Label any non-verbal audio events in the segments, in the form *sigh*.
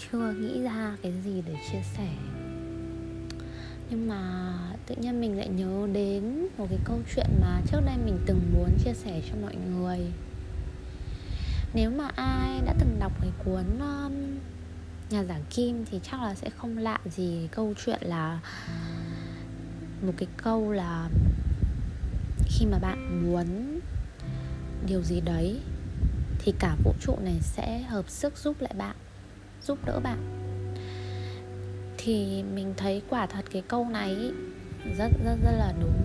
chưa nghĩ ra cái gì để chia sẻ. Nhưng mà tự nhiên mình lại nhớ đến một cái câu chuyện mà trước đây mình từng muốn chia sẻ cho mọi người. Nếu mà ai đã từng đọc cái cuốn um, nhà giả kim thì chắc là sẽ không lạ gì câu chuyện là một cái câu là khi mà bạn muốn điều gì đấy thì cả vũ trụ này sẽ hợp sức giúp lại bạn giúp đỡ bạn. Thì mình thấy quả thật cái câu này rất rất rất là đúng.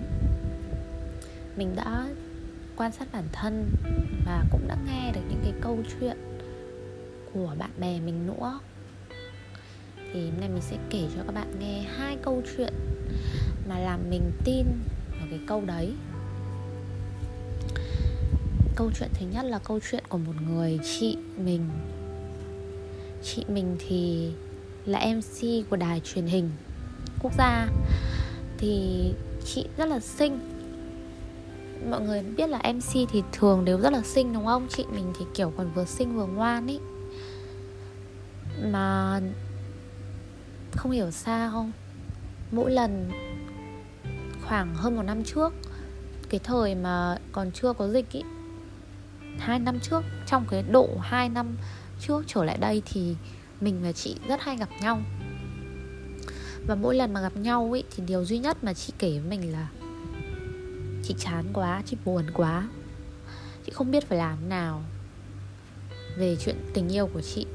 Mình đã quan sát bản thân và cũng đã nghe được những cái câu chuyện của bạn bè mình nữa. Thì hôm nay mình sẽ kể cho các bạn nghe hai câu chuyện mà làm mình tin vào cái câu đấy. Câu chuyện thứ nhất là câu chuyện của một người chị mình chị mình thì là mc của đài truyền hình quốc gia. Thì chị rất là xinh. Mọi người biết là mc thì thường đều rất là xinh, đúng không? Chị mình thì kiểu còn vừa xinh vừa ngoan ý. Mà không hiểu sao không mỗi lần khoảng hơn một năm trước, cái thời mà còn chưa có dịch ý, hai năm trước, trong cái độ hai năm trước trở lại đây thì mình và chị rất hay gặp nhau. Và mỗi lần mà gặp nhau ấy thì điều duy nhất mà chị kể với mình là chị chán quá chị buồn quá. Chị không biết phải làm nào về chuyện tình yêu của chị.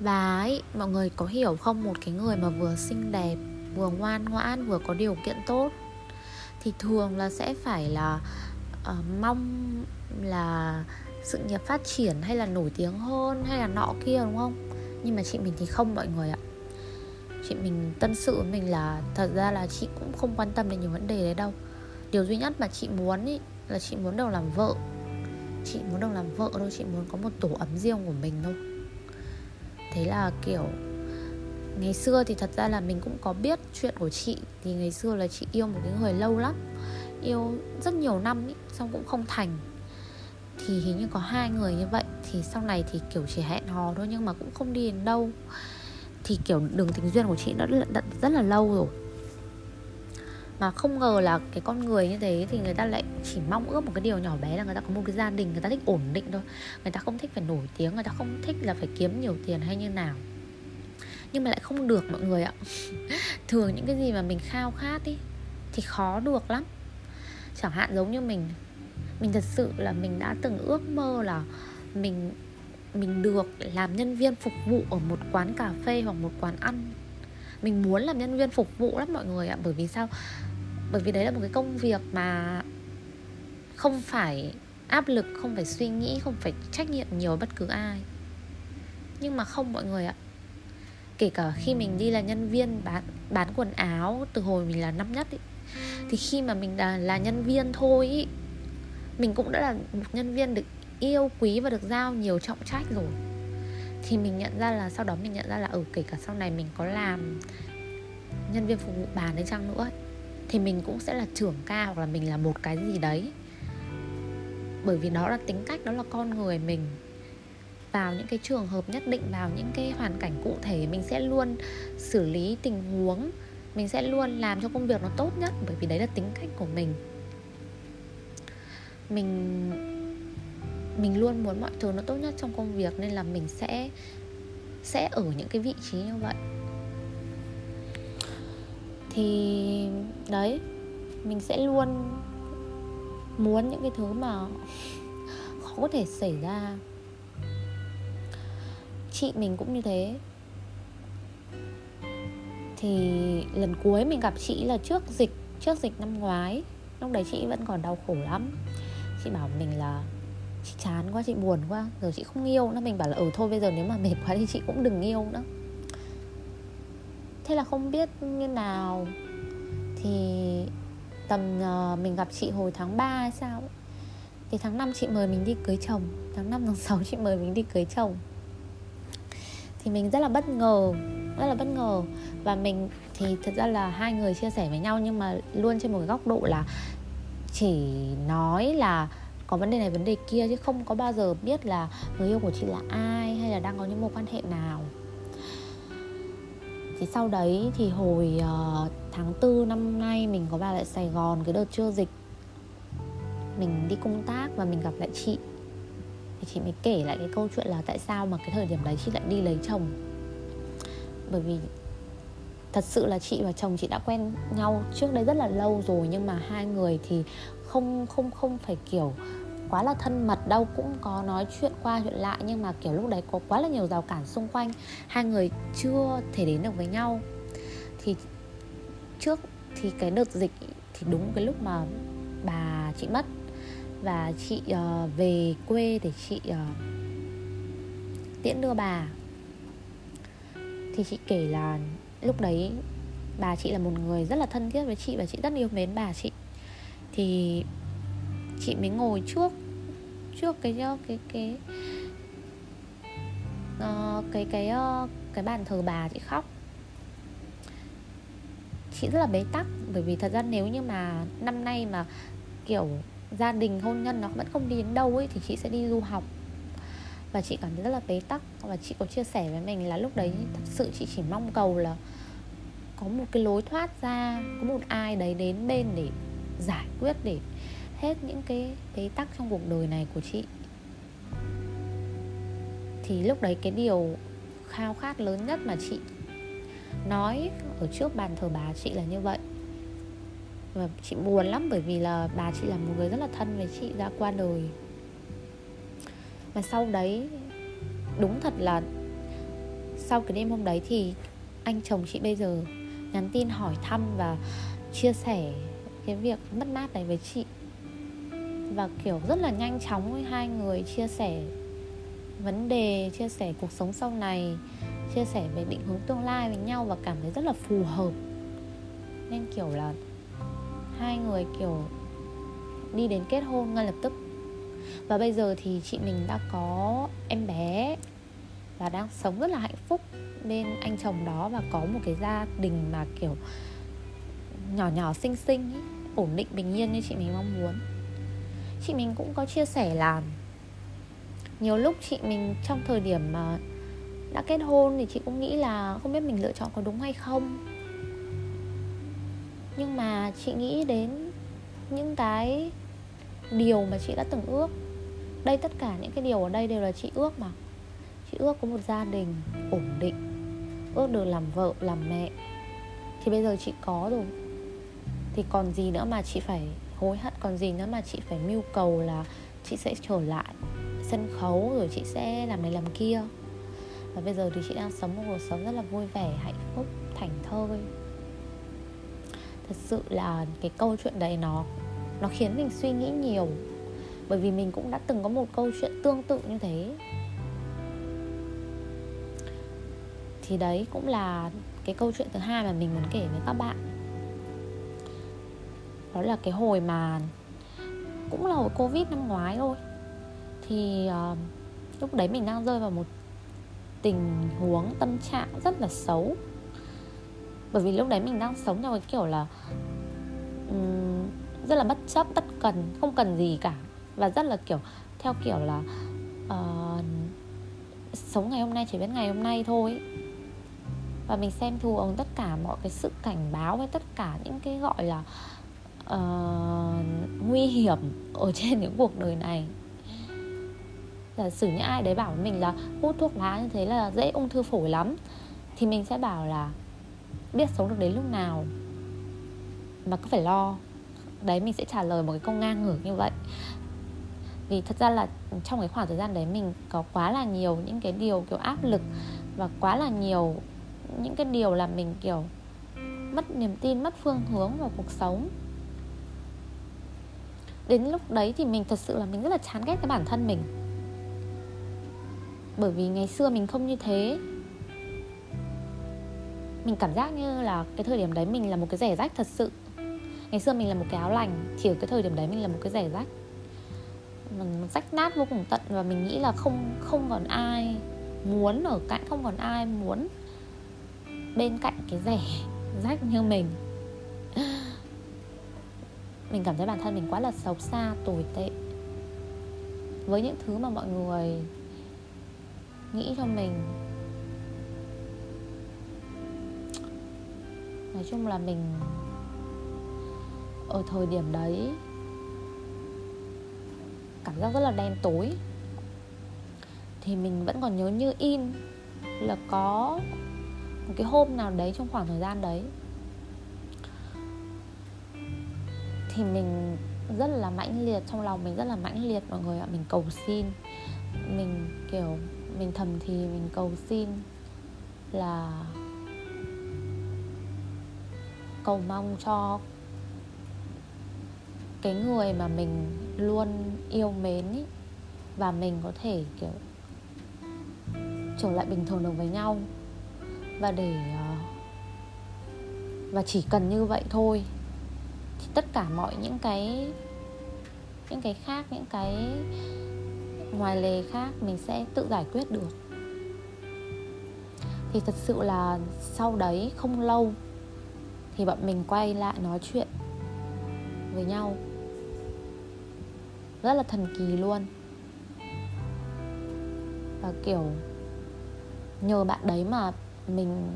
Và ấy, mọi người có hiểu không? Một cái người mà vừa xinh đẹp vừa ngoan ngoãn vừa có điều kiện tốt thì thường là sẽ phải là uh, mong là sự nghiệp phát triển hay là nổi tiếng hơn hay là nọ kia đúng không? Nhưng mà chị mình thì không mọi người ạ. Chị mình tâm sự với mình là thật ra là chị cũng không quan tâm đến những vấn đề đấy đâu. Điều duy nhất mà chị muốn ý, là chị muốn được làm vợ. Chị muốn được làm vợ thôi chị muốn có một tổ ấm riêng của mình thôi. Thế là kiểu ngày xưa thì thật ra là mình cũng có biết chuyện của chị. Thì ngày xưa là chị yêu một cái người lâu lắm yêu rất nhiều năm ý, xong cũng không thành thì hình như có hai người như vậy. Thì sau này thì kiểu chỉ hẹn hò thôi nhưng mà cũng không đi đến đâu. Thì kiểu đường tình duyên của chị đã rất, rất là lâu rồi. Mà không ngờ là cái con người như thế thì người ta lại chỉ mong ước một cái điều nhỏ bé là người ta có một cái gia đình người ta thích ổn định thôi. Người ta không thích phải nổi tiếng người ta không thích là phải kiếm nhiều tiền hay như nào. Nhưng mà lại không được mọi người ạ. *laughs* Thường những cái gì mà mình khao khát ý thì khó được lắm. Chẳng hạn giống như mình mình thật sự là mình đã từng ước mơ là mình mình được làm nhân viên phục vụ ở một quán cà phê hoặc một quán ăn. Mình muốn làm nhân viên phục vụ lắm mọi người ạ bởi vì sao? Bởi vì đấy là một cái công việc mà không phải áp lực không phải suy nghĩ không phải trách nhiệm nhiều bất cứ ai. Nhưng mà không mọi người ạ. Kể cả khi mình đi là nhân viên bán bán quần áo từ hồi mình là năm nhất ý, thì khi mà mình là, là nhân viên thôi ý, mình cũng đã là một nhân viên được yêu quý và được giao nhiều trọng trách rồi. Thì mình nhận ra là sau đó mình nhận ra là ở ừ, kể cả sau này mình có làm nhân viên phục vụ bàn hay chăng nữa thì mình cũng sẽ là trưởng ca hoặc là mình là một cái gì đấy. Bởi vì đó là tính cách đó là con người mình. Vào những cái trường hợp nhất định vào những cái hoàn cảnh cụ thể mình sẽ luôn xử lý tình huống. Mình sẽ luôn làm cho công việc nó tốt nhất bởi vì đấy là tính cách của mình mình mình luôn muốn mọi thứ nó tốt nhất trong công việc nên là mình sẽ sẽ ở những cái vị trí như vậy. Thì đấy, mình sẽ luôn muốn những cái thứ mà *laughs* khó có thể xảy ra. Chị mình cũng như thế. Thì lần cuối mình gặp chị là trước dịch trước dịch năm ngoái. Lúc đấy chị vẫn còn đau khổ lắm chị bảo mình là chị chán quá chị buồn quá rồi chị không yêu. Nó mình bảo là ừ thôi bây giờ nếu mà mệt quá thì chị cũng đừng yêu nữa. Thế là không biết như nào. Thì tầm uh, mình gặp chị hồi tháng 3 hay sao thì tháng 5 chị mời mình đi cưới chồng. Tháng 5 tháng 6 chị mời mình đi cưới chồng. Thì mình rất là bất ngờ rất là bất ngờ. Và mình thì thật ra là hai người chia sẻ với nhau nhưng mà luôn trên một cái góc độ là chỉ nói là có vấn đề này vấn đề kia chứ không có bao giờ biết là người yêu của chị là ai hay là đang có những mối quan hệ nào. Thì sau đấy thì hồi uh, tháng 4 năm nay mình có vào lại Sài Gòn cái đợt chưa dịch. Mình đi công tác và mình gặp lại chị. Thì chị mới kể lại cái câu chuyện là tại sao mà cái thời điểm đấy chị lại đi lấy chồng. Bởi vì thật sự là chị và chồng chị đã quen nhau trước đây rất là lâu rồi nhưng mà hai người thì không không không phải kiểu quá là thân mật đâu cũng có nói chuyện qua chuyện lại nhưng mà kiểu lúc đấy có quá là nhiều rào cản xung quanh. Hai người chưa thể đến được với nhau. Thì trước thì cái đợt dịch thì đúng cái lúc mà bà chị mất và chị uh, về quê để chị uh, tiễn đưa bà. Thì chị kể là lúc đấy bà chị là một người rất là thân thiết với chị và chị rất yêu mến bà chị. Thì chị mới ngồi trước trước cái cái cái uh, cái cái uh, cái bàn thờ bà chị khóc. Chị rất là bế tắc bởi vì thật ra nếu như mà năm nay mà kiểu gia đình hôn nhân nó vẫn không đi đến đâu ấy thì chị sẽ đi du học và chị cảm thấy rất là bế tắc. Và chị có chia sẻ với mình là lúc đấy thật sự chị chỉ mong cầu là có một cái lối thoát ra, có một ai đấy đến bên để giải quyết để hết những cái bế tắc trong cuộc đời này của chị. Thì lúc đấy cái điều khao khát lớn nhất mà chị nói ở trước bàn thờ bà chị là như vậy. Và chị buồn lắm bởi vì là bà chị là một người rất là thân với chị ra qua đời và sau đấy, đúng thật là sau cái đêm hôm đấy thì anh chồng chị bây giờ nhắn tin hỏi thăm và chia sẻ cái việc mất mát này với chị. Và kiểu rất là nhanh chóng với hai người chia sẻ vấn đề, chia sẻ cuộc sống sau này, chia sẻ về định hướng tương lai với nhau và cảm thấy rất là phù hợp. Nên kiểu là hai người kiểu đi đến kết hôn ngay lập tức và bây giờ thì chị mình đã có em bé và đang sống rất là hạnh phúc bên anh chồng đó và có một cái gia đình mà kiểu nhỏ nhỏ xinh xinh ý, ổn định bình yên như chị mình mong muốn. Chị mình cũng có chia sẻ là nhiều lúc chị mình trong thời điểm mà đã kết hôn thì chị cũng nghĩ là không biết mình lựa chọn có đúng hay không. Nhưng mà chị nghĩ đến những cái điều mà chị đã từng ước. Đây, tất cả những cái điều ở đây đều là chị ước mà. Chị ước có một gia đình ổn định, ước được làm vợ, làm mẹ. Thì bây giờ chị có rồi. Thì còn gì nữa mà chị phải hối hận, còn gì nữa mà chị phải mưu cầu là chị sẽ trở lại sân khấu, rồi chị sẽ làm này làm kia. Và bây giờ thì chị đang sống một cuộc sống rất là vui vẻ, hạnh phúc, thảnh thơi. Thật sự là cái câu chuyện đấy nó nó khiến mình suy nghĩ nhiều. Bởi vì mình cũng đã từng có một câu chuyện tương tự như thế. Thì đấy cũng là cái câu chuyện thứ hai mà mình muốn kể với các bạn. Đó là cái hồi mà cũng là hồi covid năm ngoái thôi. Thì uh, lúc đấy mình đang rơi vào một tình huống tâm trạng rất là xấu. Bởi vì lúc đấy mình đang sống theo cái kiểu là um, rất là bất chấp bất cần không cần gì cả. Và rất là kiểu theo kiểu là uh, sống ngày hôm nay chỉ biết ngày hôm nay thôi. Và mình xem thường tất cả mọi cái sự cảnh báo với tất cả những cái gọi là uh, nguy hiểm ở *laughs* trên những cuộc đời này. Giả sử như ai đấy bảo với mình là hút thuốc lá như thế là dễ ung thư phổi lắm thì mình sẽ bảo là biết sống được đến lúc nào. Mà cứ phải lo đấy mình sẽ trả lời một cái câu ngang ngược như vậy. Vì thật ra là trong cái khoảng thời gian đấy mình có quá là nhiều những cái điều kiểu áp lực và quá là nhiều những cái điều làm mình kiểu mất niềm tin, mất phương hướng vào cuộc sống. Đến lúc đấy thì mình thật sự là mình rất là chán ghét cái bản thân mình. Bởi vì ngày xưa mình không như thế. Mình cảm giác như là cái thời điểm đấy mình là một cái rẻ rách thật sự ngày xưa mình là một cái áo lành chỉ ở cái thời điểm đấy mình là một cái rẻ rách mình rách nát vô cùng tận và mình nghĩ là không không còn ai muốn ở cạnh, không còn ai muốn bên cạnh cái rẻ *laughs* rách như mình. *laughs* Mình cảm thấy bản thân mình quá là xấu xa, tồi tệ. Với những thứ mà mọi người nghĩ cho mình. Nói chung là mình ở thời điểm đấy, cảm giác rất là đen tối. Thì mình vẫn còn nhớ như in là có một cái hôm nào đấy trong khoảng thời gian đấy. Thì mình rất là mãnh liệt, trong lòng mình rất là mãnh liệt, mọi người ạ. Mình cầu xin, mình, kiểu, mình thầm thì mình cầu xin là cầu mong cho cái người mà mình luôn yêu mến ý, và mình có thể kiểu trở lại bình thường được với nhau. Và để ờ, và chỉ cần như vậy thôi thì tất cả mọi những cái những cái khác những cái ngoài lề khác mình sẽ tự giải quyết được. Thì thật sự là sau đấy không lâu thì bọn mình quay lại nói chuyện với nhau rất là thần kỳ luôn. Và kiểu, nhờ bạn đấy mà mình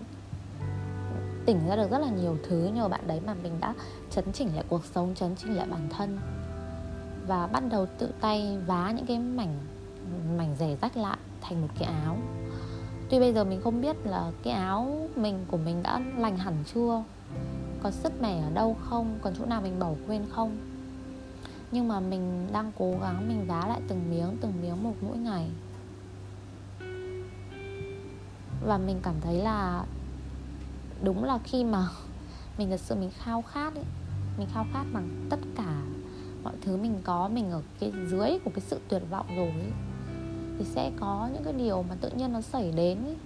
tỉnh ra được rất là nhiều thứ, nhờ bạn đấy mà mình đã chấn chỉnh lại cuộc sống, chấn chỉnh lại bản thân. Và bắt đầu tự tay vá những cái mảnh mảnh rẻ rách lại thành một cái áo. Tuy bây giờ mình không biết là cái áo mình, của mình đã lành hẳn chưa, có sứt mẻ ở đâu không còn chỗ nào mình bỏ quên không nhưng mà mình đang cố gắng mình vá lại từng miếng từng miếng một mỗi ngày và mình cảm thấy là đúng là khi mà *laughs* mình thật sự mình khao khát ấy mình khao khát bằng tất cả mọi thứ mình có mình ở cái dưới của cái sự tuyệt vọng rồi ấy, thì sẽ có những cái điều mà tự nhiên nó xảy đến ấy.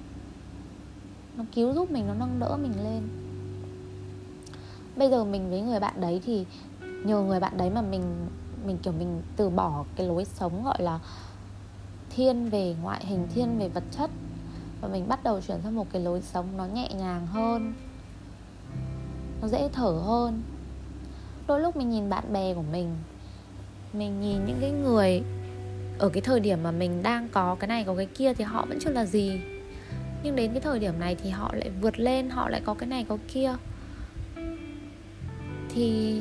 nó cứu giúp mình nó nâng đỡ mình lên bây giờ mình với người bạn đấy thì nhờ người bạn đấy mà mình mình kiểu mình từ bỏ cái lối sống gọi là thiên về ngoại hình thiên về vật chất. Và mình bắt đầu chuyển sang một cái lối sống nó nhẹ nhàng hơn nó dễ thở hơn. Đôi lúc mình nhìn bạn bè của mình mình nhìn những cái người ở cái thời điểm mà mình đang có cái này có cái kia thì họ vẫn chưa là gì. Nhưng đến cái thời điểm này thì họ lại vượt lên họ lại có cái này có kia. Thì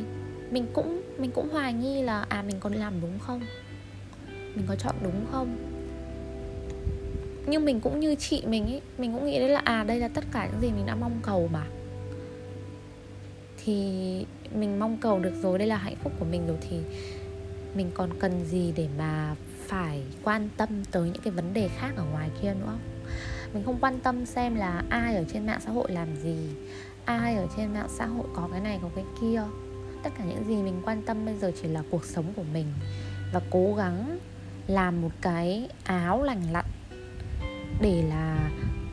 mình cũng mình cũng hoài nghi là à mình còn làm đúng không? Mình có chọn đúng không? Nhưng mình cũng như chị mình ấy, mình cũng nghĩ đấy là à đây là tất cả những gì mình đã mong cầu mà. Thì mình mong cầu được rồi, đây là hạnh phúc của mình rồi, thì mình còn cần gì để mà phải quan tâm tới những cái vấn đề khác ở ngoài kia nữa mình không quan tâm xem là ai ở trên mạng xã hội làm gì, ai ở trên mạng xã hội có cái này, có cái kia tất cả những gì mình quan tâm bây giờ chỉ là cuộc sống của mình. Và cố gắng làm một cái áo lành lặn để là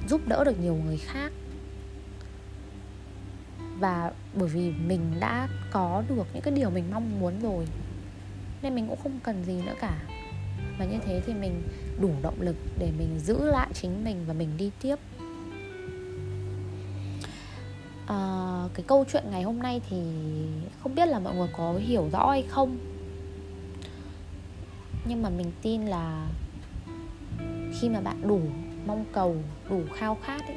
giúp đỡ được nhiều người khác. Và bởi vì mình đã có được những cái điều mình mong muốn rồi, nên mình cũng không cần gì nữa cả. Và như thế thì mình đủ động lực để mình giữ lại chính mình và mình đi tiếp à, cái câu chuyện ngày hôm nay thì không biết là mọi người có hiểu rõ hay không. Nhưng mà mình tin là khi mà bạn đủ mong cầu đủ khao khát ấy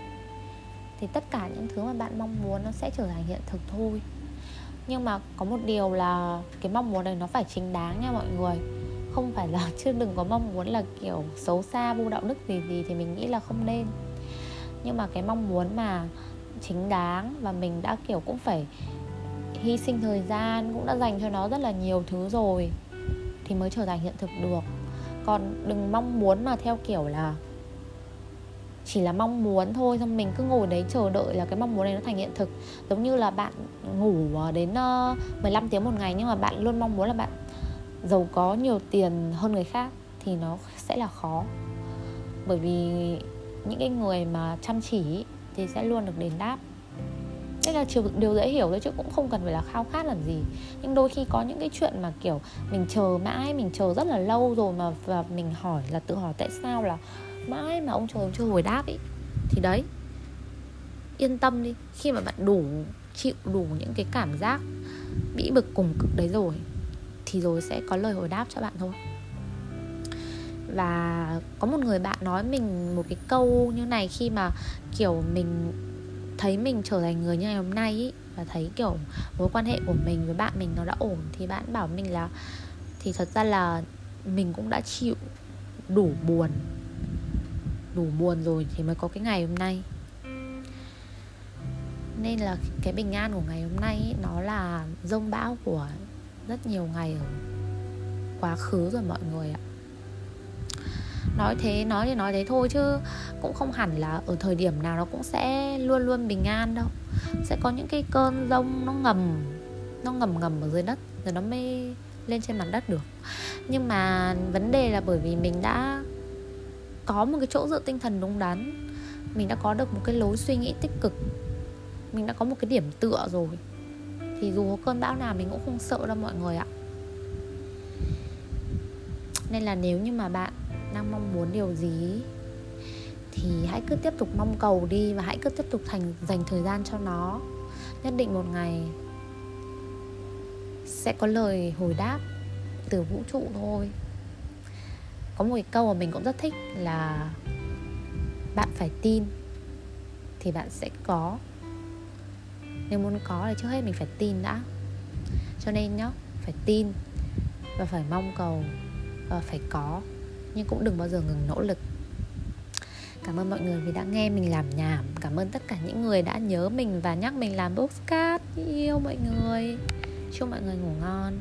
thì tất cả những thứ mà bạn mong muốn nó sẽ trở thành hiện thực thôi. Nhưng mà có một điều là cái mong muốn này nó phải chính đáng nha mọi người. Không phải là *laughs* chứ đừng có mong muốn là kiểu xấu xa vô đạo đức gì gì thì mình nghĩ là không nên. Nhưng mà cái mong muốn mà chính đáng và mình đã, kiểu, cũng phải hy sinh thời gian, cũng đã dành cho nó rất là nhiều thứ rồi thì mới trở thành hiện thực được. Còn đừng mong muốn mà theo kiểu là chỉ là mong muốn thôi, xong mình cứ ngồi đấy chờ đợi là cái mong muốn này nó thành hiện thực. Giống như là bạn ngủ ờ, đến ờ, 15 tiếng một ngày nhưng mà bạn luôn mong muốn là bạn giàu có nhiều tiền hơn người khác thì nó sẽ là khó. Bởi vì những cái người mà chăm chỉ thì sẽ luôn được đền đáp. Đây là điều dễ hiểu thôi chứ cũng không cần phải là khao khát làm gì. Nhưng đôi khi có những cái chuyện mà, kiểu, mình chờ mãi, mình chờ rất là lâu rồi mà, và mình hỏi là tự hỏi tại sao là mãi mà ông trời ông chưa hồi đáp ý. Thì đấy, yên tâm đi, khi mà bạn đủ chịu đủ những cái cảm giác bĩ bực cùng cực đấy rồi, thì rồi sẽ có lời hồi đáp cho bạn thôi và có một người bạn nói mình một cái câu như này khi mà kiểu mình thấy mình trở thành người như ngày hôm nay ý, và thấy kiểu mối quan hệ của mình với bạn mình nó đã ổn thì bạn bảo mình là thì thật ra là mình cũng đã chịu đủ buồn đủ buồn rồi thì mới có cái ngày hôm nay. Nên là cái bình an của ngày hôm nay ý, nó là rông bão của rất nhiều ngày ở quá khứ rồi mọi người ạ nói thế, nói thì nói thế thôi chứ cũng không hẳn là ở thời điểm nào nó cũng sẽ luôn luôn bình an đâu. Sẽ có những cái cơn rông nó ngầm nó ngầm ngầm ở dưới đất rồi nó mới lên trên mặt đất được. Nhưng mà vấn đề là bởi vì mình đã có một cái chỗ dựa tinh thần đúng đắn, mình đã có được một cái lối suy nghĩ tích cực, mình đã có một cái điểm tựa rồi, thì dù có cơn bão nào mình cũng không sợ đâu mọi người ạ. Nên là nếu như mà bạn muốn điều gì thì hãy cứ tiếp tục mong cầu đi và hãy cứ tiếp tục thành, dành thời gian cho nó. Nhất định một ngày sẽ có lời hồi đáp từ vũ trụ thôi. Có một cái câu mà mình cũng rất thích là bạn phải tin thì bạn sẽ có. Nếu muốn có thì trước hết mình phải tin đã. Cho nên nhá, phải tin và phải mong cầu và phải có nhưng cũng đừng bao giờ ngừng nỗ lực. Cảm ơn mọi người vì đã nghe mình làm nhảm. Cảm ơn tất cả những người đã nhớ mình và nhắc mình làm postcard Yêu mọi người. Chúc mọi người ngủ ngon.